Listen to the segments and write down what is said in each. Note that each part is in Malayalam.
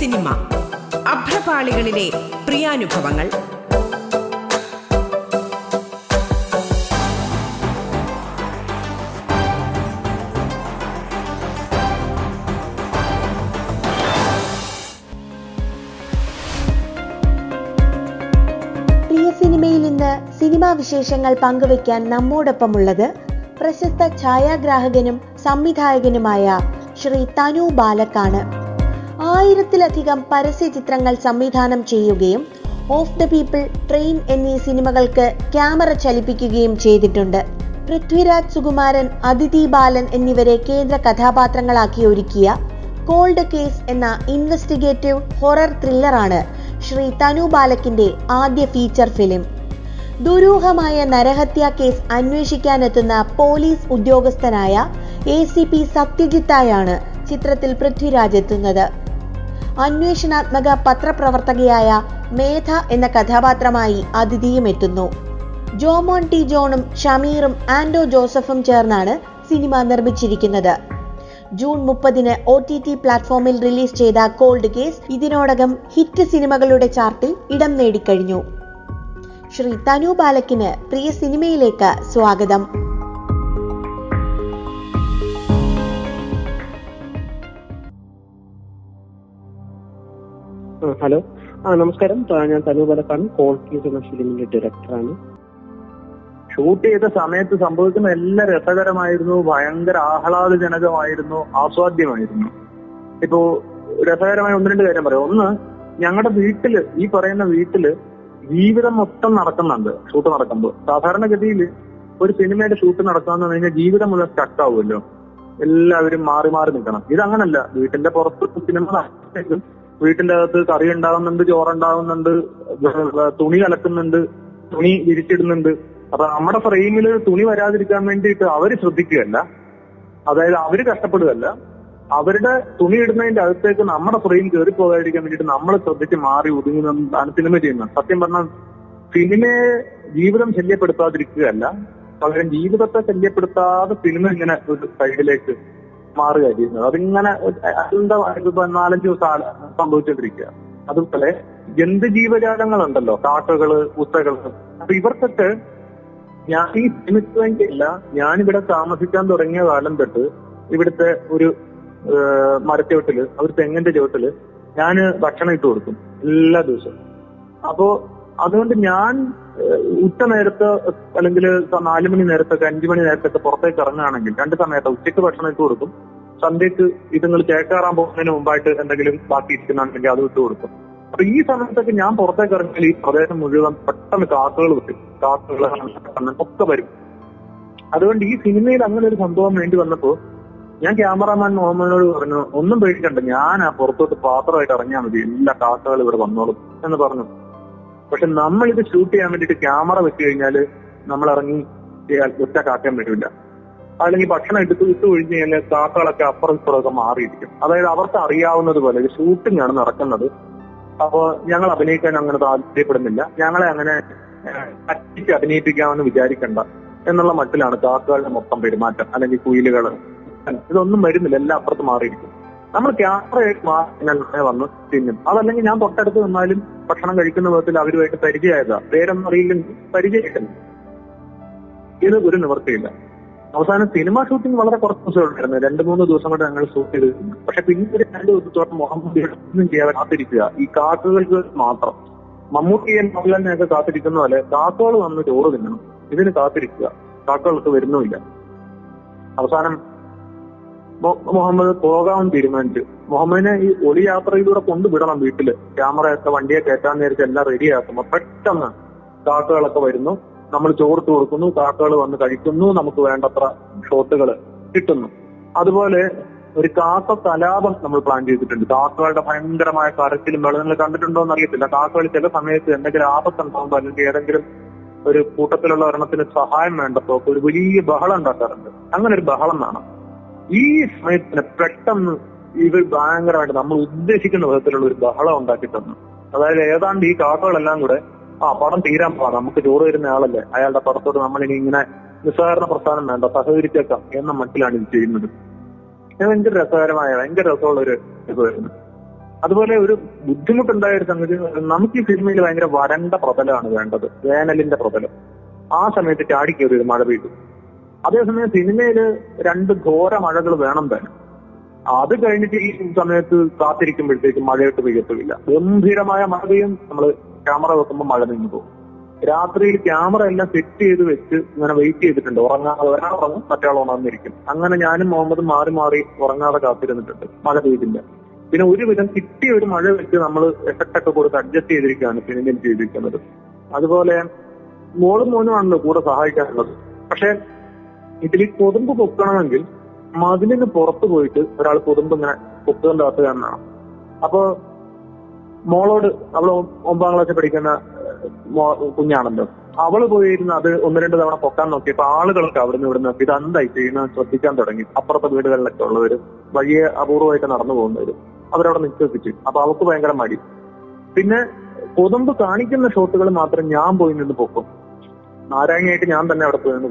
സിനിമ അഭ്രപാളികളിലെ പ്രിയാനുഭവങ്ങൾ. സിനിമാ വിശേഷങ്ങൾ പങ്കുവയ്ക്കാൻ നമ്മോടൊപ്പമുള്ളത് പ്രശസ്ത ഛായാഗ്രാഹകനും സംവിധായകനുമായ ശ്രീ തനു ബാലക്കാണ്. ആയിരത്തിലധികം പരസ്യ ചിത്രങ്ങൾ സംവിധാനം ചെയ്യുകയും ഓഫ് ദ പീപ്പിൾ ട്രെയിൻ എന്നീ സിനിമകൾക്ക് ക്യാമറ ചലിപ്പിക്കുകയും ചെയ്തിട്ടുണ്ട്. പൃഥ്വിരാജ് സുകുമാരൻ അതിഥി ബാലൻ എന്നിവരെ കേന്ദ്ര കഥാപാത്രങ്ങളാക്കി ഒരുക്കിയ കോൾഡ് കേസ് എന്ന ഇൻവെസ്റ്റിഗേറ്റീവ് ഹൊറർ ത്രില്ലറാണ് ശ്രീ തനു ബാലക്കിന്റെ ആദ്യ ഫീച്ചർ ഫിലിം. ദുരൂഹമായ നരഹത്യാ കേസ് അന്വേഷിക്കാനെത്തുന്ന പോലീസ് ഉദ്യോഗസ്ഥനായ എ സി പി സത്യജിത്തായാണ് ചിത്രത്തിൽ പൃഥ്വിരാജ് എത്തുന്നത്. അന്വേഷണാത്മക പത്രപ്രവർത്തകയായ മേധ എന്ന കഥാപാത്രമായി അതിഥിയും എത്തുന്നു. ജോമോൻ ടി ജോണും ഷമീറും ആൻഡോ ജോസഫും ചേർന്നാണ് സിനിമ നിർമ്മിച്ചിരിക്കുന്നത്. ജൂൺ മുപ്പതിന് ഒ ടി ടി പ്ലാറ്റ്ഫോമിൽ റിലീസ് ചെയ്ത കോൾഡ് കേസ് ഇതിനോടകം ഹിറ്റ് സിനിമകളുടെ ചാർട്ടിൽ ഇടം നേടിക്കഴിഞ്ഞു. ശ്രീ തനു ബാലക്കിന് പ്രിയ സിനിമയിലേക്ക് സ്വാഗതം. ഹലോ. ആ നമസ്കാരം. ഞാൻ തനു ബലക്കാണ് കോൾ എന്ന ഫിലിമിന്റെ ഡയറക്ടറാണ് ഷൂട്ട് ചെയ്ത സമയത്ത് സംഭവിക്കുന്ന എല്ലാം രസകരമായിരുന്നു. ഭയങ്കര ആഹ്ലാദജനകമായിരുന്നു. ആസ്വാദ്യമായിരുന്നു. ഇപ്പോ രസകരമായ ഒന്ന് രണ്ട് കാര്യം പറയാം. ഒന്ന് ഞങ്ങളുടെ വീട്ടിൽ ഈ പറയുന്ന വീട്ടിൽ ജീവിതം മൊത്തം നടക്കുന്നുണ്ട്. ഷൂട്ട് നടക്കുമ്പോൾ സാധാരണഗതിയിൽ ഒരു സിനിമയുടെ ഷൂട്ട് നടക്കാന്ന് പറഞ്ഞു കഴിഞ്ഞാൽ ജീവിതം മുഴുവൻ സ്റ്റക്ക് ആവുമല്ലോ എല്ലാവരും മാറി മാറി നിൽക്കണം ഇതങ്ങനല്ല. വീട്ടിന്റെ പുറത്ത് സിനിമ വീട്ടിന്റെ അകത്ത് കറി ഉണ്ടാകുന്നുണ്ട് ചോറുണ്ടാകുന്നുണ്ട് തുണി കലക്കുന്നുണ്ട് തുണി വിരിച്ചിടുന്നുണ്ട്. അപ്പൊ നമ്മുടെ ഫ്രെയിമിൽ തുണി വരാതിരിക്കാൻ വേണ്ടിയിട്ട് അവർ ശ്രദ്ധിക്കുകയല്ല. അതായത് അവർ കഷ്ടപ്പെടുകയല്ല. അവരുടെ തുണി ഇടുന്നതിന്റെ അകത്തേക്ക് നമ്മുടെ ഫ്രെയിം കയറി പോകാതിരിക്കാൻ വേണ്ടിയിട്ട് നമ്മൾ ശ്രദ്ധിച്ച് മാറി ഒതുങ്ങുന്നതാണ് സിനിമ ചെയ്യുന്നത്. സത്യം പറഞ്ഞാൽ സിനിമയെ ജീവിതം ശല്യപ്പെടുത്താതിരിക്കുകയല്ല. പകരം ജീവിതത്തെ ശല്യപ്പെടുത്താതെ സിനിമ ഇങ്ങനെ ഒരു സൈഡിലേക്ക് മാറുക ചെയ്യുന്നത് അതിങ്ങനെ എന്താ ഇപ്പൊ നാലഞ്ച് ദിവസം സംഭവിച്ചുകൊണ്ടിരിക്കുക അതുപോലെ ജന്തു ജീവജാലങ്ങളുണ്ടല്ലോ? കാക്കകൾ ഉത്തകൾ അപ്പൊ ഇവർക്കൊക്കെ ഞാൻ ഈ വേണ്ടിയല്ല ഞാനിവിടെ താമസിക്കാൻ തുടങ്ങിയ കാലം തൊട്ട് ഇവിടുത്തെ ഒരു മരച്ചുവട്ടിൽ ഒരു തെങ്ങിന്റെ ചുവട്ടിൽ ഞാൻ ഭക്ഷണം ഇട്ട് കൊടുക്കും എല്ലാ ദിവസവും. അപ്പോ അതുകൊണ്ട് ഞാൻ ഉച്ച നേരത്ത് അല്ലെങ്കിൽ നാലു മണി നേരത്തൊക്കെ അഞ്ചു മണി നേരത്തൊക്കെ പുറത്തേക്ക് ഇറങ്ങുകയാണെങ്കിൽ രണ്ട് സമയത്ത് ഉച്ചയ്ക്ക് ഭക്ഷണം ഇട്ട് കൊടുക്കും. സന്ധ്യക്ക് ഇത് നിങ്ങൾ ചേക്കാറാൻ പോകുന്നതിന് മുമ്പായിട്ട് എന്തെങ്കിലും ബാക്കി ഇരിക്കുന്നുണ്ടെങ്കിൽ അത് ഇട്ട് കൊടുക്കും. അപ്പൊ ഈ സമയത്തൊക്കെ ഞാൻ പുറത്തേക്ക് ഇറങ്ങിയാൽ ഈ പ്രദേശം മുഴുവൻ പെട്ടെന്ന് കാക്കകൾ വരും. കാക്കകൾ ഒക്കെ വരും. അതുകൊണ്ട് ഈ സിനിമയിൽ അങ്ങനെ ഒരു സംഭവം വേണ്ടി വന്നപ്പോ ഞാൻ ക്യാമറാമാൻ മുഹമ്മദിനോട് പറഞ്ഞു ഒന്നും പേടിക്കണ്ട ഞാൻ ആ പുറത്തോട്ട് പാത്രമായിട്ട് ഇറങ്ങിയാൽ മതി. എല്ലാ കാക്കകൾ ഇവിടെ വന്നോളും എന്ന് പറഞ്ഞു. പക്ഷെ നമ്മൾ ഇത് ഷൂട്ട് ചെയ്യാൻ വേണ്ടിട്ട് ക്യാമറ വെച്ച് കഴിഞ്ഞാൽ നമ്മൾ ഇറങ്ങി ഒറ്റ കാക്കാൻ പറ്റില്ല അല്ലെങ്കിൽ ഭക്ഷണം എടുത്ത് വിട്ട് കഴിഞ്ഞ് കഴിഞ്ഞാൽ കാക്കകളൊക്കെ അപ്പുറം ഇപ്പുറമൊക്കെ മാറിയിരിക്കും. അതായത് അവർക്ക് അറിയാവുന്നത് പോലെ ഷൂട്ടിംഗ് ആണ് നടക്കുന്നത്. അപ്പോ ഞങ്ങൾ അഭിനയിക്കാൻ അങ്ങനെ താല്പര്യപ്പെടുന്നില്ല. ഞങ്ങളെ അങ്ങനെ അറ്റിച്ച് അഭിനയിപ്പിക്കാമെന്ന് വിചാരിക്കണ്ട എന്നുള്ള മട്ടിലാണ് കാക്കകളുടെ മൊത്തം പെരുമാറ്റം. അല്ലെങ്കിൽ കുയിലുകൾ ഇതൊന്നും വരുന്നില്ല. എല്ലാം അപ്പുറത്ത് മാറിയിരിക്കും. നമ്മൾ ക്യാമറയായിട്ട് മാറി വന്ന് തിന്നും. അതല്ലെങ്കിൽ ഞാൻ തൊട്ടടുത്ത് നിന്നാലും ഭക്ഷണം കഴിക്കുന്ന വിധത്തിൽ അവരുമായിട്ട് പരിചയമായതാ. പേരൊന്നും അറിയില്ലെങ്കിൽ പരിചയമായിട്ടില്ല. ഇത് ഒരു നിവൃത്തിയില്ല. അവസാനം സിനിമ ഷൂട്ടിംഗ് വളരെ കുറച്ച് ദിവസം ഉണ്ടായിരുന്നു രണ്ട് മൂന്ന് ദിവസം കൊണ്ട് ഞങ്ങൾ ഷൂട്ട് ചെയ്തിരുന്നു പക്ഷെ പിന്നീട് രണ്ട് ദിവസത്തോളം മുഹമ്മദ് ഒന്നും ചെയ്യാതെ കാത്തിരിക്കുക. ഈ കാക്കകൾക്ക് മാത്രം. മമ്മൂട്ടിയെ മോഹൻലാലിനെയൊക്കെ കാത്തിരിക്കുന്ന പോലെ കാക്കകൾ വന്ന് ചോറ് തിന്നണം. ഇതിന് കാത്തിരിക്കുക. കാക്കകൾക്ക് വരുന്നുമില്ല. അവസാനം മുഹമ്മദ് പോകാമെന്ന് തീരുമാനിച്ചു. മുഹമ്മദിനെ ഈ ഒളി യാത്രയിലൂടെ കൊണ്ടുവിടണം വീട്ടിൽ. ക്യാമറയൊക്കെ വണ്ടിയെ കയറ്റാൻ നേരത്തെ എല്ലാം റെഡിയാക്കുമ്പോ പെട്ടെന്ന് കാക്കുകളൊക്കെ വരുന്നു. നമ്മൾ ചോർത്ത് കൊടുക്കുന്നു കാക്കകൾ വന്ന് കഴിക്കുന്നു നമുക്ക് വേണ്ടത്ര ഷോട്ടുകൾ കിട്ടുന്നു. അതുപോലെ ഒരു കാക്ക കലാപം നമ്മൾ പ്ലാൻ ചെയ്തിട്ടുണ്ട്. കാക്കകളുടെ ഭയങ്കരമായ കരച്ചിലും വെള്ളം നിങ്ങൾ കണ്ടിട്ടുണ്ടോ എന്ന് അറിയത്തില്ല. കാക്കകൾ ചില സമയത്ത് എന്തെങ്കിലും ആപത്തുണ്ടാകുമ്പോൾ അല്ലെങ്കിൽ ഏതെങ്കിലും ഒരു കൂട്ടത്തിലുള്ള ഒരെണ്ണത്തിന് സഹായം വേണ്ടപ്പോ ഒരു വലിയ ബഹളം ഉണ്ടാക്കാറുണ്ട്. അങ്ങനെ ഒരു ബഹളം വേണം. ഈ സമയത്തിന് പെട്ടെന്ന് ഇവർ ഭയങ്കരമായിട്ട് നമ്മൾ ഉദ്ദേശിക്കുന്ന വിധത്തിലുള്ള ഒരു ബഹളം ഉണ്ടാക്കി തന്നു. അതായത് ഏതാണ്ട് ഈ കാക്കകളെല്ലാം കൂടെ ആ പടം തീരാൻ പോവാ. നമുക്ക് ചോറ് തരുന്ന ആളല്ലേ? അയാളുടെ പടത്തോട് നമ്മൾ ഇനി ഇങ്ങനെ നിസ്സഹകരണ പ്രസ്ഥാനം വേണ്ട സഹകരിച്ചേക്കാം എന്ന മട്ടിലാണ് ഇത് ചെയ്യുന്നത്. ഭയങ്കര രസകരമായ ഭയങ്കര രസമുള്ള ഒരു ഇതായിരുന്നു. അതുപോലെ ഒരു ബുദ്ധിമുട്ടുണ്ടായ ഒരു സംഗതി നമുക്ക് ഈ സിനിമയിൽ ഭയങ്കര വരണ്ട പ്രതലമാണ് വേണ്ടത്. വേനലിന്റെ പ്രതലം. ആ സമയത്ത് ചാടിക്കയറി ഒരു മഴ പെയ്തു. അതേസമയം സിനിമയിൽ രണ്ട് ഘോര മഴകൾ വേണം തന്നെ. അത് കഴിഞ്ഞിട്ട് ഈ സമയത്ത് കാത്തിരിക്കുമ്പോഴത്തേക്കും മഴയിട്ട് പെയ്യത്തുമില്ല. ഗംഭീരമായ മഴയും നമ്മൾ ക്യാമറ വെക്കുമ്പോൾ മഴ നിന്ന് പോകും. രാത്രിയിൽ ക്യാമറ എല്ലാം സെറ്റ് ചെയ്ത് വെച്ച് ഇങ്ങനെ വെയിറ്റ് ചെയ്തിട്ടുണ്ട്. ഉറങ്ങാതെ ഒരാൾ ഉറങ്ങും മറ്റാൾ ഉണർന്നിരിക്കും. അങ്ങനെ ഞാനും മുഹമ്മദും മാറി മാറി ഉറങ്ങാതെ കാത്തിരുന്നിട്ടുണ്ട്. മഴ പെയ്തില്ല. പിന്നെ ഒരുവിധം കിട്ടിയ ഒരു മഴ വെച്ച് നമ്മൾ എഫക്റ്റ് ഒക്കെ കൊടുത്ത് അഡ്ജസ്റ്റ് ചെയ്തിരിക്കുകയാണ് സിനിമയിൽ ചെയ്തിരിക്കുന്നത്. അതുപോലെ മോളും മോനും ആണല്ലോ കൂടെ സഹായിക്കാനുള്ളത്. പക്ഷെ ഇതിൽ കൊതുമ്പ് പൊക്കണമെങ്കിൽ മതിലിന് പുറത്തു പോയിട്ട് ഒരാൾ കൊതുമ്പ് ഇങ്ങനെ പൊക്കുകൊണ്ട് അകത്ത് എന്നാണ് അപ്പോ മോളോട് അവൾ ഒമ്പതാം ക്ലാസ്സിൽ പഠിക്കുന്ന കുഞ്ഞാണല്ലോ. അവൾ പോയിരുന്ന് അത് ഒന്ന് രണ്ട് തവണ പൊക്കാൻ നോക്കിയപ്പോ ആളുകളൊക്കെ അവിടുന്ന് ഇവിടുന്ന് ഇത് എന്തായി ചെയ്യുന്ന ശ്രദ്ധിക്കാൻ തുടങ്ങി. അപ്പുറത്തെ വീടുകളിലൊക്കെ ഉള്ളവര് വഴിയെ അപൂർവമായിട്ട് നടന്നു പോകുന്നവര് അവരവിടെ നിൽക്കിച്ചു അപ്പൊ അവൾക്ക് ഭയങ്കര മടി. പിന്നെ കൊതുമ്പ് കാണിക്കുന്ന ഷോട്ടുകൾ മാത്രം ഞാൻ പോയി നിന്ന് പൊക്കും. നാരായണിയായിട്ട് ഞാൻ തന്നെ അവിടെ പോയി നിന്ന്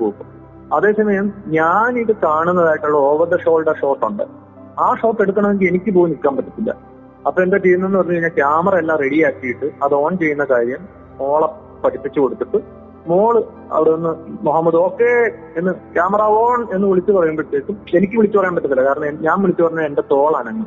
അതേസമയം ഞാൻ ഇത് കാണുന്നതായിട്ടുള്ള ഓവർ ദ ഷോൾഡർ ഷോട്ട് ഉണ്ട്. ആ ഷോട്ട് എടുക്കണമെങ്കിൽ എനിക്ക് പോയി നിൽക്കാൻ പറ്റത്തില്ല. അപ്പൊ എന്താ ചെയ്യുന്നതെന്ന് പറഞ്ഞു കഴിഞ്ഞാൽ ക്യാമറ എല്ലാം റെഡിയാക്കിയിട്ട് അത് ഓൺ ചെയ്യുന്ന കാര്യം മോളെ പഠിപ്പിച്ചു കൊടുത്തിട്ട് മോൾ അവിടെ നിന്ന് മുഹമ്മദ് ഓക്കെ എന്ന് ക്യാമറ ഓൺ എന്ന് വിളിച്ചു പറയുമ്പോഴത്തേക്കും എനിക്ക് വിളിച്ചു പറയാൻ പറ്റത്തില്ല. കാരണം ഞാൻ വിളിച്ചു പറഞ്ഞ എന്റെ അങ്ങ്.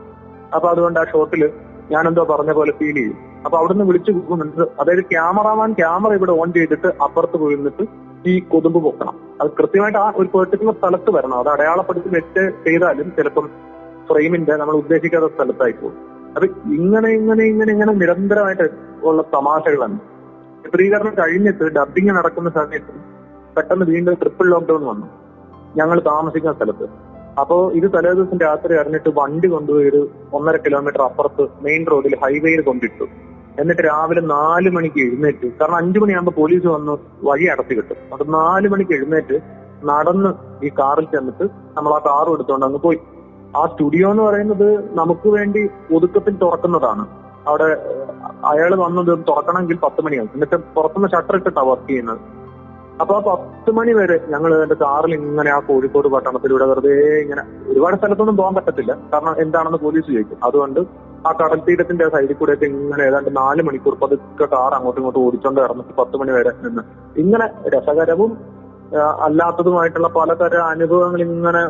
അപ്പൊ അതുകൊണ്ട് ആ ഷോട്ടിൽ ഞാൻ എന്തോ പറഞ്ഞ പോലെ ഫീൽ ചെയ്യും. അപ്പൊ അവിടുന്ന് വിളിച്ചു പോകുന്നുണ്ട് അതായത് ക്യാമറാമാൻ ക്യാമറ ഇവിടെ ഓൺ ചെയ്തിട്ട് അപ്പുറത്ത് പോയി നിന്നിട്ട് ഈ കൊതുമ്പ് പൊക്കണം അത് കൃത്യമായിട്ട് ആ ഒരു പെർട്ടിക്കുലർ സ്ഥലത്ത് വരണം. അത് അടയാളപ്പെടുത്തി വെച്ച് ചെയ്താലും ചിലപ്പം ഫ്രെയിമിന്റെ നമ്മൾ ഉദ്ദേശിക്കാത്ത സ്ഥലത്തായി പോകും. അത് ഇങ്ങനെ ഇങ്ങനെ ഇങ്ങനെ ഇങ്ങനെ നിരന്തരമായിട്ട് ഉള്ള തമാശകളാണ്. ചിത്രീകരണം കഴിഞ്ഞിട്ട് ഡബിങ് നടക്കുന്ന സമയത്ത് പെട്ടെന്ന് വീണ്ടും ട്രിപ്പിൾ ലോക്ക്ഡൌൺ വന്നു. ഞങ്ങൾ താമസിക്കുന്ന സ്ഥലത്ത്. അപ്പോ ഇത് തലേ ദിവസം രാത്രി അറിഞ്ഞിട്ട് വണ്ടി കൊണ്ടുപോയി ഒരു ഒന്നര കിലോമീറ്റർ അപ്പുറത്ത് മെയിൻ റോഡിൽ ഹൈവേയിൽ കൊണ്ടിട്ടു. എന്നിട്ട് രാവിലെ നാല് മണിക്ക് എഴുന്നേറ്റ് കാരണം അഞ്ചു മണിയാകുമ്പോൾ പോലീസ് വന്ന് വഴി അടച്ചു കിട്ടും. അപ്പൊ നാല് മണിക്ക് എഴുന്നേറ്റ് നടന്ന് ഈ കാറിൽ ചെന്നിട്ട് നമ്മൾ ആ കാർ എടുത്തുകൊണ്ട് അങ്ങ് പോയി. ആ സ്റ്റുഡിയോ എന്ന് പറയുന്നത് നമുക്ക് വേണ്ടി ഒതുക്കത്തിൽ തുറക്കുന്നതാണ്. അവിടെ അയാൾ വന്നത് തുറക്കണമെങ്കിൽ പത്ത് മണിയാവും എന്നിട്ട് പുറത്തുനിന്ന് ഷട്ടർ ഇട്ടിട്ടാണ് വർക്ക് ചെയ്യുന്നത്. അപ്പൊ ആ പത്ത് മണി വരെ ഞങ്ങൾ എന്റെ കാറിൽ ഇങ്ങനെ ആ കോഴിക്കോട് പട്ടണത്തിലൂടെ വെറുതെ ഇങ്ങനെ ഒരുപാട് സ്ഥലത്തൊന്നും പോകാൻ പറ്റത്തില്ല. കാരണം എന്താണെന്ന് പോലീസ് ചോദിക്കും. അതുകൊണ്ട് ആ കടൽ തീരത്തിന്റെ സൈഡിൽ കൂടെ ഒക്കെ ഇങ്ങനെ ഏതാണ്ട് നാല് മണിക്കൂർ പതുക്കെ കാർ അങ്ങോട്ടും ഇങ്ങോട്ടും ഓടിച്ചോണ്ട് ഇറന്നിട്ട് പത്ത് മണി വരെ നിന്ന്. ഇങ്ങനെ രസകരവും അല്ലാത്തതുമായിട്ടുള്ള പലതരം അനുഭവങ്ങൾ ഇങ്ങനെ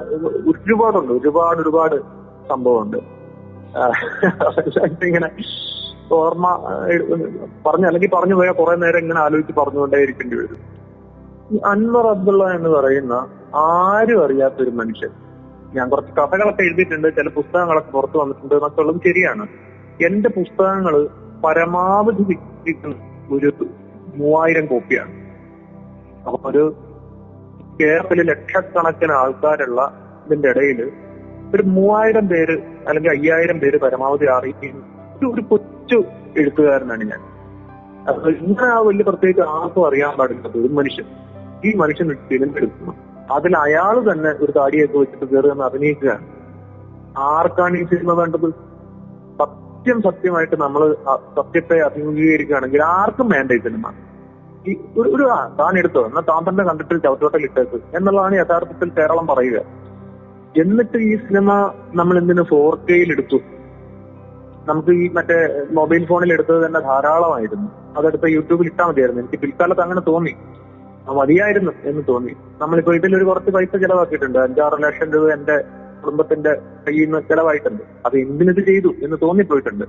ഒരുപാടുണ്ട്. ഒരുപാട് ഒരുപാട് സംഭവമുണ്ട്. ഇങ്ങനെ ഓർമ്മ പറഞ്ഞു അല്ലെങ്കിൽ പറഞ്ഞു പോയാൽ കുറെ നേരം ഇങ്ങനെ ആലോചിച്ച് പറഞ്ഞുകൊണ്ടേ ഇരിക്കേണ്ടി വരും അൻവർ അബ്ദുള്ള എന്ന് പറയുന്ന ആരും അറിയാത്തൊരു മനുഷ്യൻ. ഞാൻ കുറച്ച് കഥകളൊക്കെ എഴുതിയിട്ടുണ്ട് ചില പുസ്തകങ്ങളൊക്കെ പുറത്തു വന്നിട്ടുണ്ട് എന്നൊക്കെ ഉള്ളത് ശരിയാണ്. എന്റെ പുസ്തകങ്ങൾ പരമാവധി ഒരു മൂവായിരം കോപ്പിയാണ്. അപ്പൊ ഒരു കേരളത്തിൽ ലക്ഷക്കണക്കിന് ആൾക്കാരുള്ള ഇതിന്റെ ഇടയിൽ ഒരു മൂവായിരം പേര് അല്ലെങ്കിൽ അയ്യായിരം പേര് പരമാവധി അറിയിക്കുന്ന ഒരു- കൊച്ചു എഴുത്തുകാരനാണ് ഞാൻ. ഇങ്ങനെ ആ വലിയ പ്രത്യേകിച്ച് ആർക്കും അറിയാൻ പാടില്ല. ഒരു മനുഷ്യൻ. ഈ മനുഷ്യൻ ഇതിലും അതിൽ അയാൾ തന്നെ ഒരു താടിയൊക്കെ വെച്ചിട്ട് കയറി വന്ന് അഭിനയിക്കുകയാണ്. ആർക്കാണ് ഈ സിനിമ വേണ്ടത്? സത്യം സത്യമായിട്ട് നമ്മൾ സത്യത്തെ അഭിമുഖീകരിക്കുകയാണെങ്കിൽ ആർക്കും വേണ്ട ഈ സിനിമ. ഈ ഒരു ഒരു താൻ എടുത്തോ? എന്നാൽ താൻ തന്നെ കണ്ടിട്ട് ചവിട്ടോട്ടൽ ഇട്ടേക്ക്. എന്നുള്ളതാണ് യഥാർത്ഥത്തിൽ കേരളം പറയുക. എന്നിട്ട് ഈ സിനിമ നമ്മൾ എന്തിനു ഫോർ കെയിൽ എടുത്തു? നമുക്ക് ഈ മറ്റേ മൊബൈൽ ഫോണിൽ എടുത്തത് തന്നെ ധാരാളമായിരുന്നു. അതെടുത്ത് യൂട്യൂബിൽ ഇട്ടാൽ മതിയായിരുന്നു. എനിക്ക് പിൽക്കാലത്ത് അങ്ങനെ തോന്നി. മതിയായിരുന്നു എന്ന് തോന്നി. നമ്മളിപ്പോ ഒരു കുറച്ച് പൈസ ചെലവാക്കിയിട്ടുണ്ട്. അഞ്ചാറ് ലക്ഷം രൂപ എന്റെ കുടുംബത്തിന്റെ കയ്യിൽ നിന്ന് ചെലവായിട്ടുണ്ട്. അത് എന്തിനിത് ചെയ്തു എന്ന് തോന്നിപ്പോയിട്ടുണ്ട്.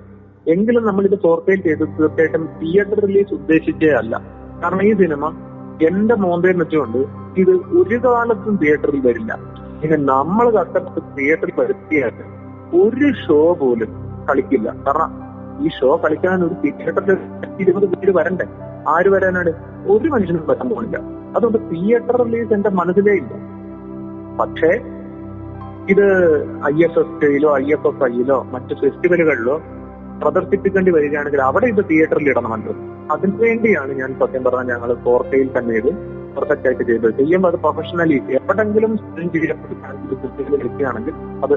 എങ്കിലും നമ്മളിത് ഫോർക്കയിൽ ചെയ്ത് തീർച്ചയായിട്ടും തിയേറ്റർ റിലീസ് ഉദ്ദേശിച്ചേ അല്ല. കാരണം ഈ സിനിമ എന്റെ മോന്തയിൽ വെച്ചുകൊണ്ട് ഇത് ഒരു കാലത്തും തിയേറ്ററിൽ വരില്ല. പിന്നെ നമ്മൾ കഷ്ടപ്പെട്ട് തിയേറ്ററിൽ വരുത്തിയായിട്ട് ഒരു ഷോ പോലും കളിക്കില്ല. കാരണം ഈ ഷോ കളിക്കാൻ ഒരു തിയേറ്ററിൽ ഇരുപത് പേര് വരണ്ടേ? ആര് വരാനാണ്? ഒരു മനുഷ്യനും പറ്റാൻ പോണില്ല അതുകൊണ്ട് തിയേറ്റർ റിലീസ് എന്റെ മനസ്സിലേ ഇല്ല. പക്ഷേ ഇത് ഐ എസ് എസ് കെയിലോ ഐ എഫ് എഫ് ഐയിലോ മറ്റു ഫെസ്റ്റിവലുകളിലോ പ്രദർശിപ്പിക്കേണ്ടി വരികയാണെങ്കിൽ അവിടെ ഇത് തിയേറ്ററിൽ ഇടണമല്ലോ അതിനുവേണ്ടിയാണ് ഞാൻ സത്യം പറഞ്ഞാൽ ഞങ്ങൾ കോർട്ടയിൽ തന്നെ ഇത് പെർഫെക്റ്റ് ആയിട്ട് ചെയ്തത്. ചെയ്യുമ്പോൾ അത് പ്രൊഫഷണലി എവിടെങ്കിലും സ്ക്രീൻ ചെയ്യപ്പെടുകയാണെങ്കിൽ അത്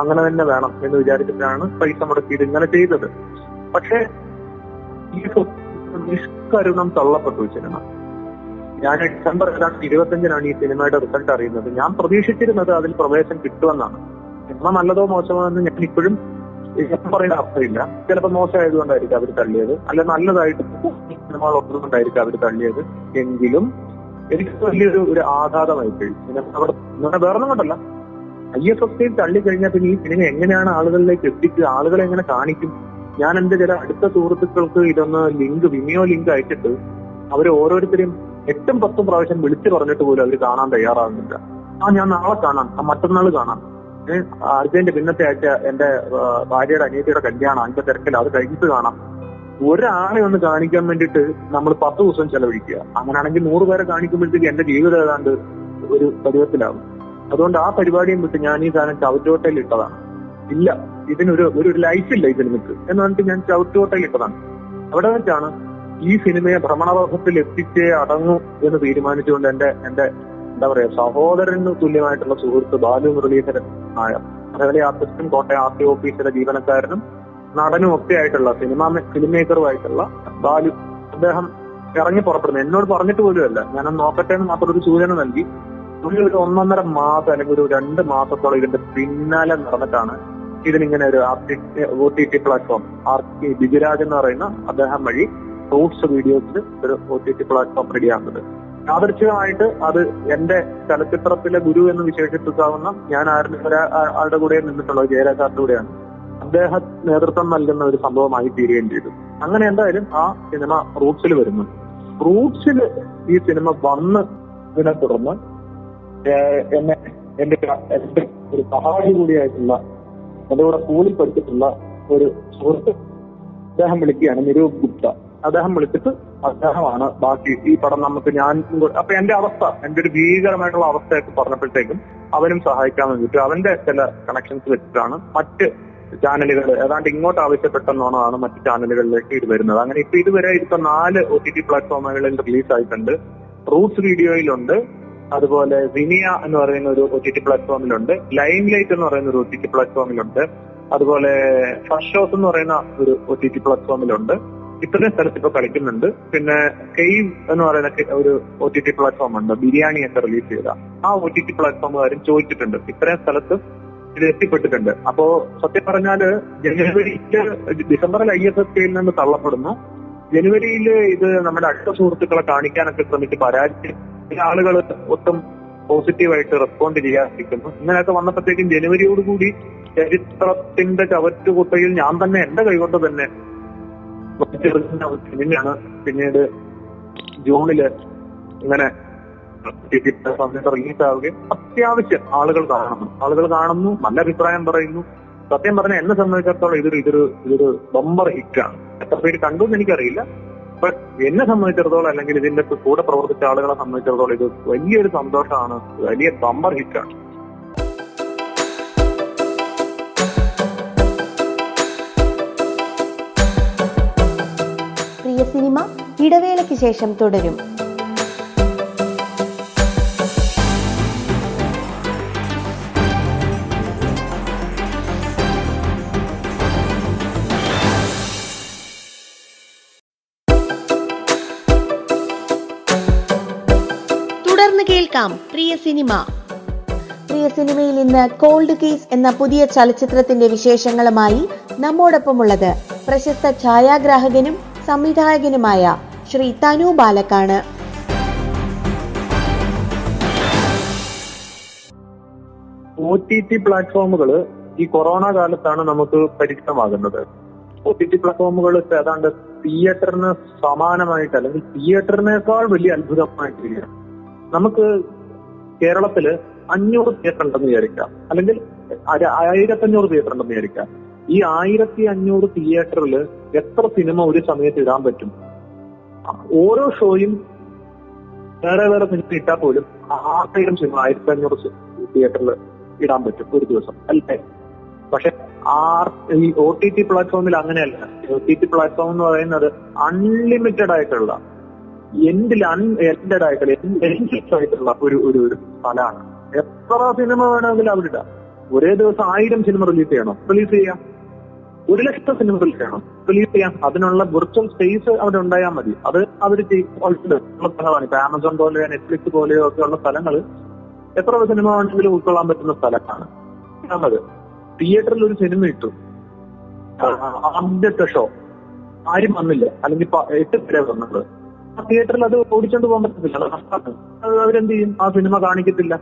അങ്ങനെ തന്നെ വേണം എന്ന് വിചാരിച്ചിട്ടാണ് പൈസ മുടക്കിയിട്ട് ഇങ്ങനെ ചെയ്തത്. പക്ഷേ ഈ നിഷ്കരുണം തള്ളപ്പെട്ടു സിനിമ. ഞാൻ ഡിസംബർ ഏതാണ്ട് ഇരുപത്തഞ്ചിനാണ് ഈ സിനിമയുടെ റിസൾട്ട് അറിയുന്നത്. ഞാൻ പ്രതീക്ഷിച്ചിരുന്നത് അതിൽ പ്രവേശനം കിട്ടുമെന്നാണ്. സിനിമ നല്ലതോ മോശമോ എന്ന് ഞാൻ ഇപ്പോഴും പറയേണ്ട അർത്ഥമില്ല ചിലപ്പോൾ മോശമായതുകൊണ്ടായിരിക്കും അവർ തള്ളിയത്. അല്ല നല്ലതായിട്ട് സിനിമ ഒന്നുകൊണ്ടായിരിക്കും അവർ തള്ളിയത്. എങ്കിലും എനിക്ക് വലിയൊരു ഒരു ആഘാതമായി കഴിഞ്ഞു അവിടെ ഇങ്ങനെ കൊണ്ടല്ല. ഐ എഫ് എഫ് സിയിൽ തള്ളിക്കഴിഞ്ഞാൽ പിന്നെ ഈ സിനിമ എങ്ങനെയാണ് ആളുകളിലേക്ക് എത്തിക്കുക? ആളുകളെ എങ്ങനെ കാണിക്കും? ഞാൻ എന്റെ ചില അടുത്ത സുഹൃത്തുക്കൾക്ക് ഇതൊന്ന് ലിങ്ക് വിമിയോ ലിങ്ക് അയച്ചിട്ട് അവർ ഓരോരുത്തരെയും എട്ടും പത്തും പ്രാവശ്യം വിളിച്ചു പറഞ്ഞിട്ട് പോലും അവർ കാണാൻ തയ്യാറാകുന്നില്ല. ആ ഞാൻ നാളെ കാണാം. ആ മറ്റന്നാൾ കാണാം. അർജന്റ് പിന്നത്തെ ആഴ്ച എന്റെ ഭാര്യയുടെ അനിയത്തിയുടെ കല്യാണം അതിന്റെ തിരക്കിൽ അത് കഴിഞ്ഞിട്ട് കാണാം. ഒരാളെ ഒന്ന് കാണിക്കാൻ വേണ്ടിയിട്ട് നമ്മൾ പത്ത് ദിവസം ചെലവഴിക്കുക. അങ്ങനെയാണെങ്കിൽ നൂറ് പേരെ കാണിക്കുമ്പോഴത്തേക്ക് എന്റെ ജീവിതം ഏതാണ്ട് ഒരു പരുവത്തിലാവും. അതുകൊണ്ട് ആ പരിപാടിയും വിട്ട് ഞാൻ ഈ സാധനം ചവിറ്റുകൊട്ടയിൽ ഇട്ടതാണ്. ഇല്ല. ഇതിനൊരു ഒരു ലൈഫ് ഇല്ല ഈ സിനിമക്ക് എന്ന് പറഞ്ഞിട്ട് ഞാൻ ചവിട്ടുകോട്ടയിൽ ഇട്ടതാണ്. അവിടെ വെച്ചാണ് ഈ സിനിമയെ ഭ്രമണപഥത്തിൽ എത്തിച്ചേ അടങ്ങൂ എന്ന് തീരുമാനിച്ചുകൊണ്ട് എന്റെ എന്റെ എന്താ പറയാ സഹോദരന് തുല്യമായിട്ടുള്ള സുഹൃത്ത് ബാലു മുരളീധരൻ നായർ അതേപോലെ ആർട്ടിസ്റ്റും കോട്ടയം ആർ ടി ഓഫീസിലെ ജീവനക്കാരനും നടനും ഒക്കെ ആയിട്ടുള്ള സിനിമ ഫിലിം മേക്കറുമായിട്ടുള്ള ബാലു അദ്ദേഹം ഇറങ്ങി പുറപ്പെടുന്നു. എന്നോട് പറഞ്ഞിട്ട് പോലുമല്ല. ഞാനൊന്ന് നോക്കട്ടെ എന്ന് മാത്രം ഒരു സൂചന നൽകി. ഒരു ഒന്നൊന്നര മാസം അല്ലെങ്കിൽ ഒരു രണ്ട് മാസത്തോളം ഇതിന്റെ പിന്നാലെ നടന്നിട്ടാണ് ഇതിനിങ്ങനെ ഒരു O T T platform R K Bijuraj എന്ന് പറയുന്ന അദ്ദേഹം വഴി റൂട്ട്സ് വീഡിയോസിൽ ഒരു ഒ ടി ടി പ്ലാറ്റ്ഫോം റെഡിയാക്കുന്നത് യാദർച്ഛികമായിട്ട് അത് എന്റെ ചലച്ചിത്രത്തിലെ ഗുരു എന്ന് വിശേഷിപ്പിക്കാവുന്ന ഞാൻ ആരുടെ ആളുടെ കൂടെ നിന്നിട്ടുള്ളത് ജയരാജാറിന്റെ കൂടെയാണ്. അദ്ദേഹം നേതൃത്വം നൽകുന്ന ഒരു സംഭവമായി തീരുകയും ചെയ്തു. അങ്ങനെ എന്തായാലും ആ സിനിമ റൂട്ട്സിൽ വരുന്നു. റൂട്ട്സിൽ ഈ സിനിമ വന്ന് ഇതിനെ തുടർന്ന് എന്നെ എന്റെ ഒരു സഹായി കൂടിയായിട്ടുള്ള എന്റെ കൂടെ സ്കൂളിൽ പഠിച്ചിട്ടുള്ള ഒരു സുഹൃത്ത് അദ്ദേഹം വിളിക്കുകയാണ് നിരൂപ് ഗുപ്ത. അദ്ദേഹം വിളിച്ചിട്ട് അദ്ദേഹമാണ് ബാക്കി ഈ പടം നമുക്ക് ഞാൻ അപ്പൊ എന്റെ അവസ്ഥ എന്റെ ഒരു ഭീകരമായിട്ടുള്ള അവസ്ഥയൊക്കെ പറഞ്ഞപ്പോഴത്തേക്കും അവനും സഹായിക്കാൻ വേണ്ടിയിട്ട് അവന്റെ ചില കണക്ഷൻസ് വെച്ചിട്ടാണ് മറ്റ് ചാനലുകൾ ഏതാണ്ട് ഇങ്ങോട്ട് ആവശ്യപ്പെട്ടെന്നോണമാണ് മറ്റ് ചാനലുകളിലേക്ക് ഇത് വരുന്നത്. അങ്ങനെ ഇപ്പൊ ഇതുവരെ ഇപ്പൊ നാല് ഒ ടി ടി പ്ലാറ്റ്ഫോമുകളിൽ റിലീസ് ആയിട്ടുണ്ട്. റൂട്ട്സ് വീഡിയോയിലുണ്ട് അതുപോലെ വിനിയ എന്ന് പറയുന്ന ഒരു ഒ ടി ടി പ്ലാറ്റ്ഫോമിലുണ്ട് ലൈം ലൈറ്റ് എന്ന് പറയുന്ന ഒരു ഒ ടി ടി പ്ലാറ്റ്ഫോമിലുണ്ട് അതുപോലെ ഫസ്റ്റ് ഷോസ് എന്ന് പറയുന്ന ഒരു ഒ ടി ടി പ്ലാറ്റ്ഫോമിലുണ്ട് ഇത്രയും സ്ഥലത്ത് ഇപ്പൊ കളിക്കുന്നുണ്ട്. പിന്നെ കെയ്വ് എന്ന് പറയുന്ന ഒരു ഒ ടി ടി പ്ലാറ്റ്ഫോം ഉണ്ട് ബിരിയാണി ഒക്കെ റിലീസ് ചെയ്ത. ആ ഒ ടി ടി പ്ലാറ്റ്ഫോമുകാരും ചോദിച്ചിട്ടുണ്ട്. ഇത്രയും സ്ഥലത്ത് ഇത് എത്തിപ്പെട്ടിട്ടുണ്ട്. അപ്പോ സത്യം പറഞ്ഞാൽ ജനുവരിക്ക് ഡിസംബറിൽ ഐ എസ് എസ് കെയിൽ നിന്ന് തള്ളപ്പെടുന്നു. ജനുവരിയിൽ ഇത് നമ്മുടെ അടുത്ത സുഹൃത്തുക്കളെ കാണിക്കാനൊക്കെ ശ്രമിച്ച് പരാജയം ചില ആളുകൾ ഒട്ടും പോസിറ്റീവായിട്ട് റെസ്പോണ്ട് ചെയ്യാതിരിക്കുന്നു. ഇങ്ങനെയൊക്കെ വന്നപ്പോഴത്തേക്കും ജനുവരിയോടുകൂടി ചരിത്രത്തിന്റെ ചവറ്റുകുട്ടയിൽ ഞാൻ തന്നെ എന്റെ കൈകൊണ്ട് തന്നെ സിനിമയാണ് പിന്നീട് ജൂണിൽ ഇങ്ങനെ സമയത്ത് റിലീസ് ആവുകയും അത്യാവശ്യം ആളുകൾ കാണുന്നു. ആളുകൾ കാണുന്നു നല്ല അഭിപ്രായം പറയുന്നു. സത്യം പറഞ്ഞാൽ എന്നെ സംബന്ധിച്ചിടത്തോളം ഇതൊരു ഇതൊരു ഇതൊരു ബമ്പർ ഹിറ്റാണ്. എത്ര പേര് കണ്ടു എന്ന് എനിക്കറിയില്ല. ബട്ട് എന്നെ സംബന്ധിച്ചിടത്തോളം അല്ലെങ്കിൽ ഇതിന്റെ കൂടെ പ്രവർത്തിച്ച ആളുകളെ സംബന്ധിച്ചിടത്തോളം ഇത് വലിയൊരു സന്തോഷമാണ്. വലിയ ബമ്പർ ഹിറ്റാണ് പ്രിയ സിനിമ ഇടവേളയ്ക്ക് ശേഷം തുടരും. കേൾക്കാം. പ്രിയ സിനിമ. പ്രിയ സിനിമയിൽ ഇന്ന് കോൾഡ് കേസ് എന്ന പുതിയ ചലച്ചിത്രത്തിന്റെ വിശേഷങ്ങളുമായി നമ്മോടൊപ്പമുള്ളത് പ്രശസ്ത ഛായാഗ്രാഹകനും സംവിധായകനുമായ ശ്രീ തനു ബാലക്കാണ്. ഒ ടി ടി പ്ലാറ്റ്ഫോമുകൾ ഈ കൊറോണ കാലത്താണ് നമുക്ക് പരിചിതമാകുന്നത്. ഒ ടി ടി പ്ലാറ്റ്ഫോമുകൾ ഏതാണ്ട് തിയേറ്ററിന് സമാനമായിട്ട് അല്ലെങ്കിൽ തിയേറ്ററിനേക്കാൾ വലിയ അത്ഭുതമായിട്ടില്ല നമുക്ക് കേരളത്തിൽ അഞ്ഞൂറ് തിയേറ്റർ ഉണ്ടെന്ന് വിചാരിക്കാം. അല്ലെങ്കിൽ ആയിരത്തഞ്ഞൂറ് തിയേറ്റർ ഉണ്ടെന്ന് വിചാരിക്കാം. ഈ ആയിരത്തി അഞ്ഞൂറ് തിയേറ്ററിൽ എത്ര സിനിമ ഒരു സമയത്ത് ഇടാൻ പറ്റും? ഓരോ ഷോയും വേറെ വേറെ സിനിമ ഇട്ടാൽ പോലും ആയിരം സിനിമ ആയിരത്തി അഞ്ഞൂറ് തിയേറ്ററിൽ ഇടാൻ പറ്റും ഒരു ദിവസം. അല്ലേ? പക്ഷെ ആർ ഈ ഒ ടി ടി പ്ലാറ്റ്ഫോമിൽ അങ്ങനെയല്ല. ഒ ടി ടി പ്ലാറ്റ്ഫോം എന്ന് പറയുന്നത് അൺലിമിറ്റഡ് ആയിട്ടുള്ള എൻഡിൽ അൺ എൻഡഡ് ആയിട്ടുള്ള ഒരു ഒരു ഒരു സ്ഥലമാണ്. എത്ര സിനിമ വേണമെങ്കിലും അവരുടെ ഒരേ ദിവസം ആയിരം സിനിമ റിലീസ് ചെയ്യണം? റിലീസ് ചെയ്യാം. ഒരു ലക്ഷം സിനിമ റിലീസ് ചെയ്യണം? റിലീസ് ചെയ്യാം. അതിനുള്ള വെർച്വൽ സ്പേസ് അവിടെ ഉണ്ടായാൽ മതി. അത് അവർ ഉള്ള സ്ഥലമാണ് ഇപ്പൊ ആമസോൺ പോലെയോ നെറ്റ്ഫ്ലിക്സ് പോലെയോ ഒക്കെ ഉള്ള സ്ഥലങ്ങൾ എത്ര സിനിമ വേണമെങ്കിലും ഉൾക്കൊള്ളാൻ പറ്റുന്ന സ്ഥലമാണ് രണ്ടാമത് തിയേറ്ററിൽ ഒരു സിനിമ ഇട്ടു. ആദ്യത്തെ ഷോ ആരും വന്നില്ല. അല്ലെങ്കിൽ എട്ട് പേരെ ആ തിയേറ്ററിൽ അത് ഓടിച്ചോണ്ട് പോകാൻ പറ്റത്തില്ല. അവരെന്ത് ചെയ്യും? ആ സിനിമ കാണിക്കത്തില്ല.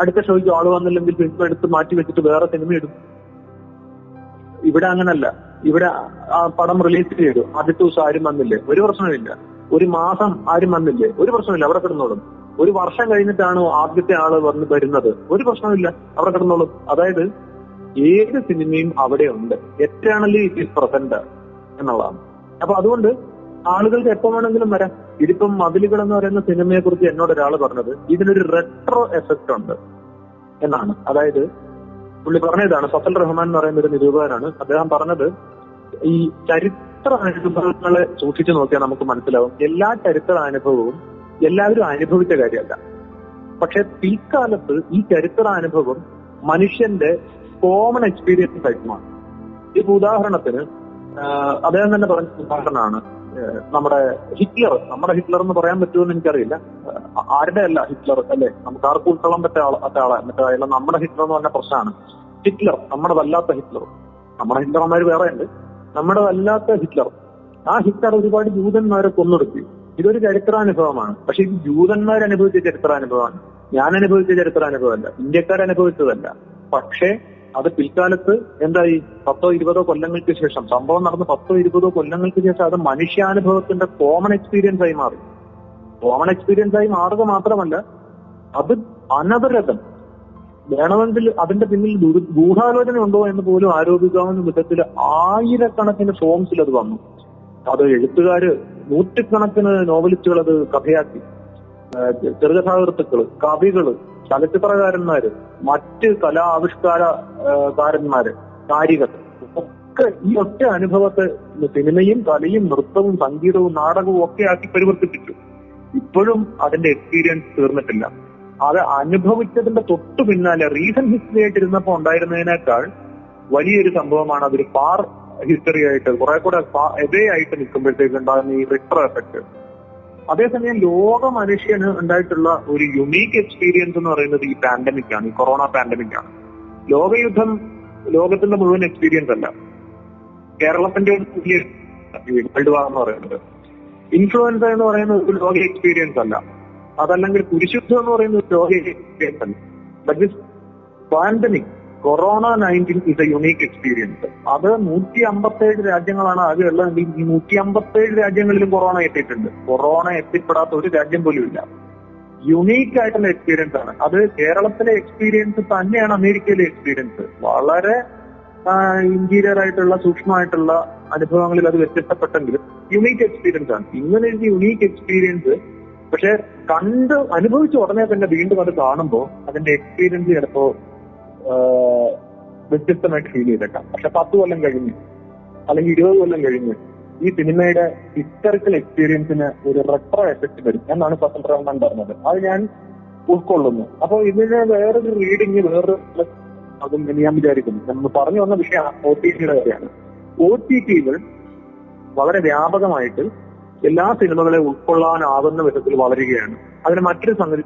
അടുത്ത ഷോയ്ക്ക് ആൾ വന്നില്ലെങ്കിൽ സിനിമ എടുത്ത് മാറ്റി വെച്ചിട്ട് വേറെ സിനിമ ഇടും ഇവിടെ അങ്ങനല്ല. ഇവിടെ ആ പടം റിലീസ് ചെയ്തു. ആദ്യത്തെ ദിവസം ആരും വന്നില്ലേ? ഒരു പ്രശ്നമില്ല ഒരു മാസം ആരും വന്നില്ലേ? ഒരു പ്രശ്നമില്ല അവിടെ കിടന്നോളും. ഒരു വർഷം കഴിഞ്ഞിട്ടാണ് ആദ്യത്തെ ആൾ വന്ന് വരുന്നത്? ഒരു പ്രശ്നമില്ല അവിടെ കിടന്നോളും. അതായത് ഏത് സിനിമയും അവിടെ ഉണ്ട്. എറ്റേണലി ഇറ്റ് ഈസ് പ്രസന്റ് എന്നുള്ളതാണ്. അപ്പൊ അതുകൊണ്ട് ആളുകൾക്ക് എപ്പോ വേണമെങ്കിലും വരാം. ഇതിപ്പം മതിലുകൾ എന്ന് പറയുന്ന സിനിമയെ കുറിച്ച് എന്നോട് ഒരാൾ പറഞ്ഞത് ഇതിനൊരു റെട്രോ എഫക്ട് ഉണ്ട് എന്നാണ്. അതായത് പുള്ളി പറഞ്ഞതാണ് ഫസൽ റഹ്മാൻ എന്ന് പറയുന്ന ഒരു നിരൂപകനാണ്. അദ്ദേഹം പറഞ്ഞത് ഈ ചരിത്ര അനുഭവങ്ങളെ സൂക്ഷിച്ചു നോക്കിയാൽ നമുക്ക് മനസ്സിലാവും എല്ലാ ചരിത്ര അനുഭവവും എല്ലാവരും അനുഭവിച്ച കാര്യമല്ല. പക്ഷെ പിൽക്കാലത്ത് ഈ ചരിത്ര അനുഭവം മനുഷ്യന്റെ കോമൺ എക്സ്പീരിയൻസ് ആയിട്ട് മാറും ഇപ്പൊ ഉദാഹരണത്തിന് അദ്ദേഹം തന്നെ പറഞ്ഞ ഉദാഹരണമാണ്. നമ്മുടെ ഹിറ്റ്ലർ നമ്മുടെ ഹിറ്റ്ലർ എന്ന് പറയാൻ പറ്റുമെന്ന് എനിക്കറിയില്ല. ആരുടെ അല്ല ഹിറ്റ്ലർ അല്ലെ? നമുക്ക് ആർക്കും ഉൾക്കൊള്ളാൻ പറ്റാ പറ്റാളെ മറ്റേ നമ്മുടെ ഹിറ്റ്ലർ എന്ന് പറഞ്ഞ പ്രശ്നമാണ്. ഹിറ്റ്ലർ നമ്മുടെ വല്ലാത്ത ഹിറ്റ്ലർ. നമ്മുടെ ഹിറ്റ്ലർമാർ വേറെ ഉണ്ട് നമ്മുടെ വല്ലാത്ത ഹിറ്റ്ലർ. ആ ഹിറ്റ്ലർ ഒരുപാട് ജൂതന്മാരെ കൊന്നൊടുക്കി. ഇതൊരു ചരിത്രാനുഭവമാണ്. പക്ഷെ ഇത് ജൂതന്മാർ അനുഭവിച്ച ചരിത്രാനുഭവമാണ്. ഞാൻ അനുഭവിച്ച ചരിത്രാനുഭവമല്ല. ഇന്ത്യക്കാർ അനുഭവിച്ചതല്ല പക്ഷേ അത് പിൽക്കാലത്ത് എന്തായി? പത്തോ ഇരുപതോ കൊല്ലങ്ങൾക്ക് ശേഷം. സംഭവം നടന്ന് പത്തോ ഇരുപതോ കൊല്ലങ്ങൾക്ക് ശേഷം അത് മനുഷ്യാനുഭവത്തിന്റെ കോമൺ എക്സ്പീരിയൻസ് ആയി മാറി. കോമൺ എക്സ്പീരിയൻസ് ആയി മാറുക മാത്രമല്ല അത് അനവരതം. വേണമെങ്കിൽ അതിന്റെ പിന്നിൽ ഗൂഢാലോചന ഉണ്ടോ എന്ന് പോലും ആരോപിക്കാവുന്ന വിധത്തിൽ ആയിരക്കണക്കിന് ഫോംസിൽ അത് വന്നു. അത് എഴുത്തുകാര് നൂറ്റിക്കണക്കിന് നോവലിസ്റ്റുകൾ അത് കഥയാക്കി. ചെറുകഥാകൃത്തുക്കൾ കവികൾ ചലച്ചിത്രകാരന്മാര് മറ്റ് കലാ ആവിഷ്കാര ഏഹ് കാരന്മാര് കാരികൾ ഒക്കെ ഈ ഒറ്റ അനുഭവത്തെ സിനിമയും കലയും നൃത്തവും സംഗീതവും നാടകവും ഒക്കെ ആക്കി പരിവർത്തിപ്പിച്ചു. ഇപ്പോഴും അതിന്റെ എക്സ്പീരിയൻസ് തീർന്നിട്ടില്ല. അത് അനുഭവിച്ചതിന്റെ തൊട്ടു പിന്നാലെ റീസൺ ഹിസ്റ്ററി ആയിട്ട് ഇരുന്നപ്പോ ഉണ്ടായിരുന്നതിനേക്കാൾ വലിയൊരു സംഭവമാണ് അതൊരു പാർ ഹിസ്റ്ററി ആയിട്ട് കുറെ കൂടെ എവേ ആയിട്ട് നിൽക്കുമ്പോഴത്തേക്ക് ഉണ്ടാകുന്ന ഈ റിട്രോ എഫക്ട് അതേസമയം ലോക മനുഷ്യന് ഉണ്ടായിട്ടുള്ള ഒരു യുണീക്ക് എക്സ്പീരിയൻസ് എന്ന് പറയുന്നത് ഈ പാൻഡമിക് ആണ് ഈ കൊറോണ പാൻഡമിക് ആണ്. ലോകയുദ്ധം ലോകത്തിന്റെ മുഴുവൻ എക്സ്പീരിയൻസ് അല്ല. കേരളത്തിന്റെ ഒരു പുതിയ വേൾഡ് വാർ എന്ന് പറയുന്നത്. ഇൻഫ്ലുവൻസ എന്ന് പറയുന്നത് ഒരു ലോക എക്സ്പീരിയൻസ് അല്ല. അതല്ലെങ്കിൽ കുരിശുദ്ധം എന്ന് പറയുന്ന ഒരു ലോക എക്സ്പീരിയൻസ് അല്ല. But this pandemic corona nineteen is a unique experience അത് നൂറ്റി അമ്പത്തേഴ് രാജ്യങ്ങളാണ് ആകെ ഉള്ളതെങ്കിൽ ഈ നൂറ്റി അമ്പത്തേഴ് രാജ്യങ്ങളിലും കൊറോണ എത്തിയിട്ടുണ്ട്. കൊറോണ എത്തിപ്പെടാത്ത ഒരു രാജ്യം പോലും ഇല്ല. യുണീക്ക് ആയിട്ടുള്ള എക്സ്പീരിയൻസ് ആണ്. അത് കേരളത്തിലെ എക്സ്പീരിയൻസ് തന്നെയാണ് അമേരിക്കയിലെ എക്സ്പീരിയൻസ് വളരെ ഇന്റീരിയർ ആയിട്ടുള്ള സൂക്ഷ്മമായിട്ടുള്ള അനുഭവങ്ങളിൽ അത് വ്യത്യസ്തപ്പെട്ടെങ്കിലും യുണീക്ക് എക്സ്പീരിയൻസ് ആണ്. ഇങ്ങനെ ഒരു യുണീക്ക് എക്സ്പീരിയൻസ് പക്ഷെ കണ്ട് അനുഭവിച്ച ഉടനെ തന്നെ വീണ്ടും അത് കാണുമ്പോൾ അതിന്റെ എക്സ്പീരിയൻസ് ചിലപ്പോ വ്യത്യസ്തമായിട്ട് ഫീൽ ചെയ്തേക്കാം. പക്ഷെ പത്ത് കൊല്ലം കഴിഞ്ഞ് അല്ലെങ്കിൽ ഇരുപത് കൊല്ലം കഴിഞ്ഞ് ഈ സിനിമയുടെ ഹിസ്റ്ററിക്കൽ എക്സ്പീരിയൻസിന് ഒരു റെട്രോ എഫക്ട് വരും. എന്നാണ് ഫസൽ റഹ്മാൻ പറഞ്ഞത്. അത് ഞാൻ ഉൾക്കൊള്ളുന്നു. അപ്പൊ ഇതിന് വേറൊരു റീഡിങ് വേറൊരു അതും ഞാൻ വിചാരിക്കുന്നു. നമ്മൾ പറഞ്ഞു വന്ന വിഷയം ഒ ടി ടിയുടെ കാര്യമാണ്. ഒ ടി ടികൾ വളരെ വ്യാപകമായിട്ട് എല്ലാ സിനിമകളെ ഉൾക്കൊള്ളാനാകുന്ന വിധത്തിൽ വളരുകയാണ്. അതിന് മറ്റൊരു സംഗതി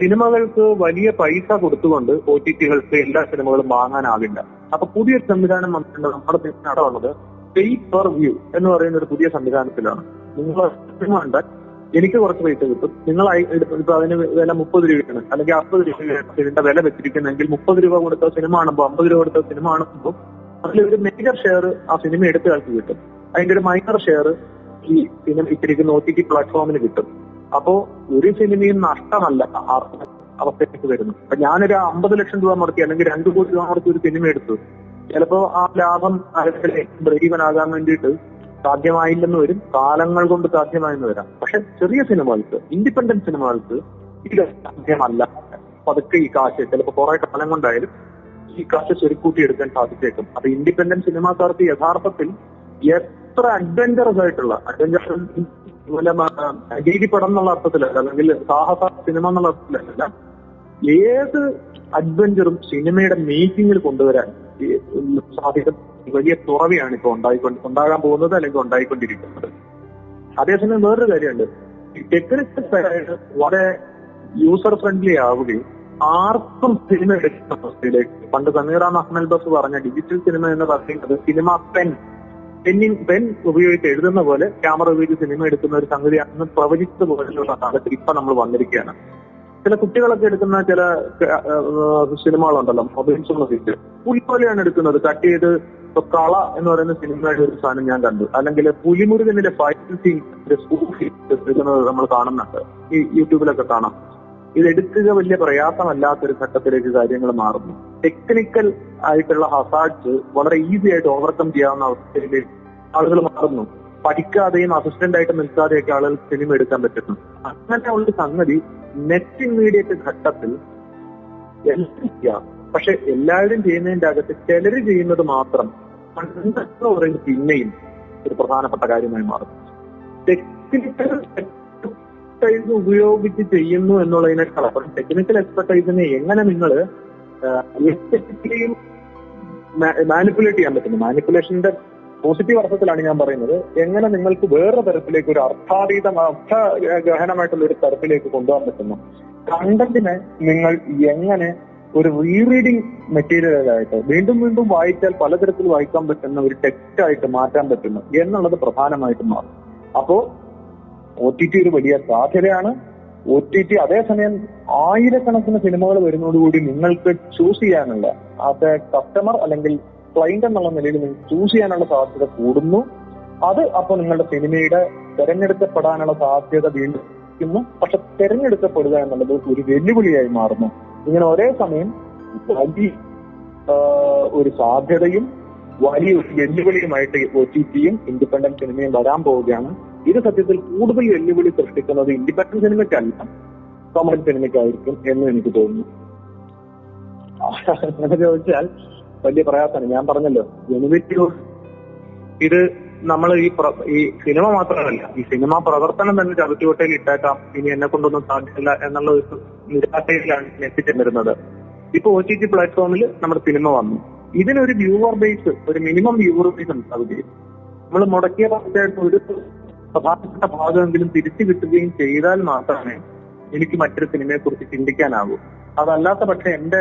സിനിമകൾക്ക് വലിയ പൈസ കൊടുത്തുകൊണ്ട് ഒ ടി ടികൾക്ക് എല്ലാ സിനിമകളും വാങ്ങാനാവില്ല അപ്പൊ പുതിയൊരു സംവിധാനം വന്നിട്ടുണ്ട്. നമ്മുടെ സിനിമ വന്നത് പേ പെർ വ്യൂ എന്ന് പറയുന്ന ഒരു പുതിയ സംവിധാനത്തിലാണ്. നിങ്ങൾ സിനിമ കണ്ടാൽ എനിക്ക് കുറച്ച് പൈസ കിട്ടും. നിങ്ങൾ ഇപ്പൊ അതിന് വില മുപ്പത് രൂപയാണ്. അല്ലെങ്കിൽ അമ്പത് രൂപ ഇതിന്റെ വില വെച്ചിരിക്കുന്നെങ്കിൽ മുപ്പത് രൂപ കൊടുത്ത സിനിമ ആണുമ്പോൾ അമ്പത് രൂപ കൊടുത്ത സിനിമ ആണുമ്പോൾ അതിൽ ഒരു മേജർ ഷെയർ ആ സിനിമ എടുത്ത ആൾക്ക് കിട്ടും. അതിന്റെ ഒരു മൈനർ ഷെയർ ഈ സിനിമ ഇട്ടിരിക്കുന്ന ഒ ടി ടി പ്ലാറ്റ്ഫോമിന് കിട്ടും. അപ്പോ ഒരു സിനിമയും നഷ്ടമല്ല അവസ്ഥയ്ക്ക് വരുന്നു അപ്പൊ ഞാനൊരു അമ്പത് ലക്ഷം രൂപ മുടക്കി അല്ലെങ്കിൽ രണ്ട് കോടി രൂപ മുടക്കി ഒരു സിനിമ എടുത്തു. ചിലപ്പോ ആ ലാഭം ആകാൻ വേണ്ടിയിട്ട് സാധ്യമായില്ലെന്ന് വരും. കാലങ്ങൾ കൊണ്ട് സാധ്യമായെന്ന് വരാം. പക്ഷെ ചെറിയ സിനിമകൾക്ക് ഇൻഡിപെൻഡന്റ് സിനിമകൾക്ക് ഇത് സാധ്യമല്ല. പതുക്കെ ഈ കാശ് ചിലപ്പോൾ കുറെ കാലം കൊണ്ടായാലും ഈ കാശ് ചെരുക്കൂട്ടി എടുക്കാൻ സാധിച്ചേക്കും. അപ്പൊ ഇൻഡിപെൻഡന്റ് സിനിമാക്കാർക്ക് യഥാർത്ഥത്തിൽ എത്ര അഡ്വഞ്ചറസ് ആയിട്ടുള്ള അഡ്വഞ്ചർ പടം എന്നുള്ള അർത്ഥത്തിലല്ല അല്ലെങ്കിൽ സാഹസ സിനിമ എന്നുള്ള അർത്ഥത്തിലല്ല. ഏത് അഡ്വഞ്ചറും സിനിമയുടെ മേക്കിങ്ങിൽ കൊണ്ടുവരാൻ സാധിക്കും വലിയ തുറവിയാണ് ഇപ്പോൾ ഉണ്ടായിക്കൊണ്ട് ഉണ്ടാകാൻ പോകുന്നത് അല്ലെങ്കിൽ ഉണ്ടായിക്കൊണ്ടിരിക്കുന്നത്. അതേസമയം വേറൊരു കാര്യമുണ്ട്. ടെക്നിക്കൽ സൈഡ് വളരെ യൂസർ ഫ്രണ്ട്ലി ആവുകയും ആർക്കും സിനിമ എടുക്കുന്ന അവസ്ഥയിലേക്ക് പണ്ട് സമീറാം അഹ്മൽ ബസ് പറഞ്ഞ ഡിജിറ്റൽ സിനിമ എന്ന് പറയുന്നത് സിനിമ പെൻ പെന്നിൻ പെൻ ഉപയോഗിച്ച് എഴുതുന്ന പോലെ ക്യാമറ ഉപയോഗിച്ച് സിനിമ എടുക്കുന്ന ഒരു സംഗതിയാണെന്ന് പ്രവചിച്ചത് പോലെയുള്ള കാലത്ത് ഇപ്പൊ നമ്മൾ വന്നിരിക്കുകയാണ്. ചില കുട്ടികളൊക്കെ എടുക്കുന്ന ചില സിനിമകളുണ്ടല്ലോ മൊബൈൽസ് വെച്ചിട്ട് പുലിപ്പോലെയാണ് എടുക്കുന്നത്. കട്ട് ചെയ്ത് കള എന്ന് പറയുന്ന സിനിമയുടെ ഒരു സാധനം ഞാൻ കണ്ടു. അല്ലെങ്കിൽ പുലിമുരുകനിലെ ഫൈറ്റ് സീൻ സ്കൂൾ എടുക്കുന്നത് നമ്മൾ കാണുന്നുണ്ട്. ഈ യൂട്യൂബിലൊക്കെ കാണാം. ഇത് എടുക്കുക വലിയ പ്രയാസമല്ലാത്തൊരു ഘട്ടത്തിലേക്ക് കാര്യങ്ങൾ മാറുന്നു. ടെക്നിക്കൽ ആയിട്ടുള്ള ഹസാഡ്സ് വളരെ ഈസി ആയിട്ട് ഓവർകം ചെയ്യാവുന്ന അവസ്ഥയിൽ ആളുകൾ മാറുന്നു. പഠിക്കാതെയും അസിസ്റ്റന്റ് ആയിട്ട് നിൽക്കാതെയൊക്കെ ആളുകൾ സിനിമ എടുക്കാൻ പറ്റുന്നു. അങ്ങനെ ഉള്ള സംഗതി നെറ്റ് ഇമ്മീഡിയറ്റ് ഘട്ടത്തിൽ പക്ഷെ എല്ലാവരും ചെയ്യുന്നതിന്റെ അകത്ത് ചിലര് ചെയ്യുന്നത് മാത്രം പണ്ടെന്ന് പറയുന്നത് പിന്നെയും ഒരു പ്രധാനപ്പെട്ട കാര്യമായി മാറും ടെക്നിക്കൽ എക്സർസൈസ് ഉപയോഗിച്ച് ചെയ്യുന്നു എന്നുള്ളതിനേക്കാൾ അപ്പുറം ടെക്നിക്കൽ എക്സർസൈസിനെ എങ്ങനെ നിങ്ങൾ എസ്തെറ്റിക്കലിയും മാനിപ്പുലേറ്റ് ചെയ്യാൻ പറ്റുന്നു. മാനിപ്പുലേഷന്റെ പോസിറ്റീവ് അർത്ഥത്തിലാണ് ഞാൻ പറയുന്നത്. എങ്ങനെ നിങ്ങൾക്ക് വേറെ തരത്തിലേക്ക് ഒരു അർത്ഥാതീത അർത്ഥ ഗഹനമായിട്ടുള്ള ഒരു തരത്തിലേക്ക് കൊണ്ടുപോകാൻ പറ്റുന്നു? കണ്ടന്റിനെ നിങ്ങൾ എങ്ങനെ ഒരു റീറീഡിംഗ് മെറ്റീരിയലായിട്ട് വീണ്ടും വീണ്ടും വായിച്ചാൽ പലതരത്തിൽ വായിക്കാൻ പറ്റുന്ന ഒരു ടെക്സ്റ്റ് ആയിട്ട് മാറ്റാൻ പറ്റുന്നു എന്നുള്ളത് പ്രധാനമായിട്ടും മാറും. അപ്പോ ഒ ടി ടി ഒരു വലിയ സാധ്യതയാണ്. ഒ ടി ടി അതേസമയം ആയിരക്കണക്കിന് സിനിമകൾ വരുന്നതോടുകൂടി നിങ്ങൾക്ക് ചൂസ് ചെയ്യാനുള്ള അത് കസ്റ്റമർ അല്ലെങ്കിൽ ക്ലൈന്റ് എന്നുള്ള നിലയിൽ നിങ്ങൾക്ക് ചൂസ് ചെയ്യാനുള്ള സാധ്യത കൂടുന്നു അത് അപ്പോൾ നിങ്ങളുടെ സിനിമയുടെ തെരഞ്ഞെടുക്കപ്പെടാനുള്ള സാധ്യത വീണ്ടും. പക്ഷെ തെരഞ്ഞെടുക്കപ്പെടുക എന്നുള്ളത് ഒരു വെല്ലുവിളിയായി മാറുന്നു ഇങ്ങനെ ഒരേ സമയം വലിയ ഒരു സാധ്യതയും വലിയ വെല്ലുവിളിയുമായിട്ട് ഒ ടി ടിയും ഇൻഡിപെൻഡന്റ് സിനിമയും വരാൻ പോവുകയാണ് ഇത് സത്യത്തിൽ കൂടുതൽ വെല്ലുവിളി സൃഷ്ടിക്കുന്നത് ഇൻഡിപെൻഡന്റ് സിനിമയ്ക്കല്ല കോമഡി സിനിമയ്ക്കായിരിക്കും എന്ന് എനിക്ക് തോന്നുന്നു. അങ്ങനെ ചോദിച്ചാൽ വലിയ പ്രയാസമാണ്. ഞാൻ പറഞ്ഞല്ലോ ജനുവരി ഇത് നമ്മൾ ഈ ഈ സിനിമ മാത്രമല്ല ഈ സിനിമ പ്രവർത്തനം തന്നെ ചവിട്ടുകൊട്ടയിൽ ഇട്ടേക്കാം. ഇനി എന്നെ കൊണ്ടൊന്നും സാധിക്കില്ല എന്നുള്ള ഒരു നിരാശയിലാണ് എത്തിച്ചെന്നിരുന്നത് ഇപ്പൊ ഒ ടി ടി പ്ലാറ്റ്ഫോമിൽ നമ്മുടെ സിനിമ വന്നു. ഇതിനൊരു വ്യൂവർ ബേസ് ഒരു മിനിമം വ്യൂവർ ബേസ് ഉണ്ടാവുകയും നമ്മൾ മുടക്കിയ പൈസയായിട്ട് ഒരു പ്രധാനപ്പെട്ട ഭാഗമെങ്കിലും തിരിച്ചു കിട്ടുകയും ചെയ്താൽ മാത്രമേ എനിക്ക് മറ്റൊരു സിനിമയെ കുറിച്ച് ചിന്തിക്കാനാവൂ. അതല്ലാത്ത പക്ഷെ എന്റെ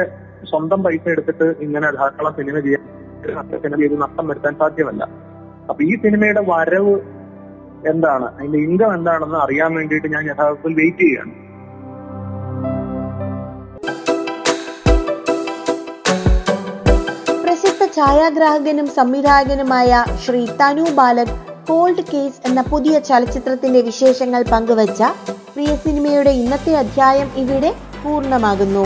സ്വന്തം പൈസ എടുത്തിട്ട് ഇങ്ങനെ ധാരാളം സിനിമ ചെയ്യാൻ സിനിമ ചെയ്ത് നഷ്ടം വരുത്താൻ സാധ്യമല്ല. അപ്പൊ ഈ സിനിമയുടെ വരവ് എന്താണ്? അതിന്റെ ഇൻകം എന്താണെന്ന് അറിയാൻ വേണ്ടിയിട്ട് ഞാൻ യഥാർത്ഥത്തിൽ വെയിറ്റ് ചെയ്യുകയാണ്. പ്രശസ്ത ഛായാഗ്രാഹകനും സംവിധായകനുമായ ശ്രീ തനു ബാലൻ കോൾഡ് കേസ് എന്ന പുതിയ ചലച്ചിത്രത്തിന്റെ വിശേഷങ്ങൾ പങ്കുവച്ച പ്രിയ സിനിമയുടെ ഇന്നത്തെ അധ്യായം ഇവിടെ പൂർണമാകുന്നു.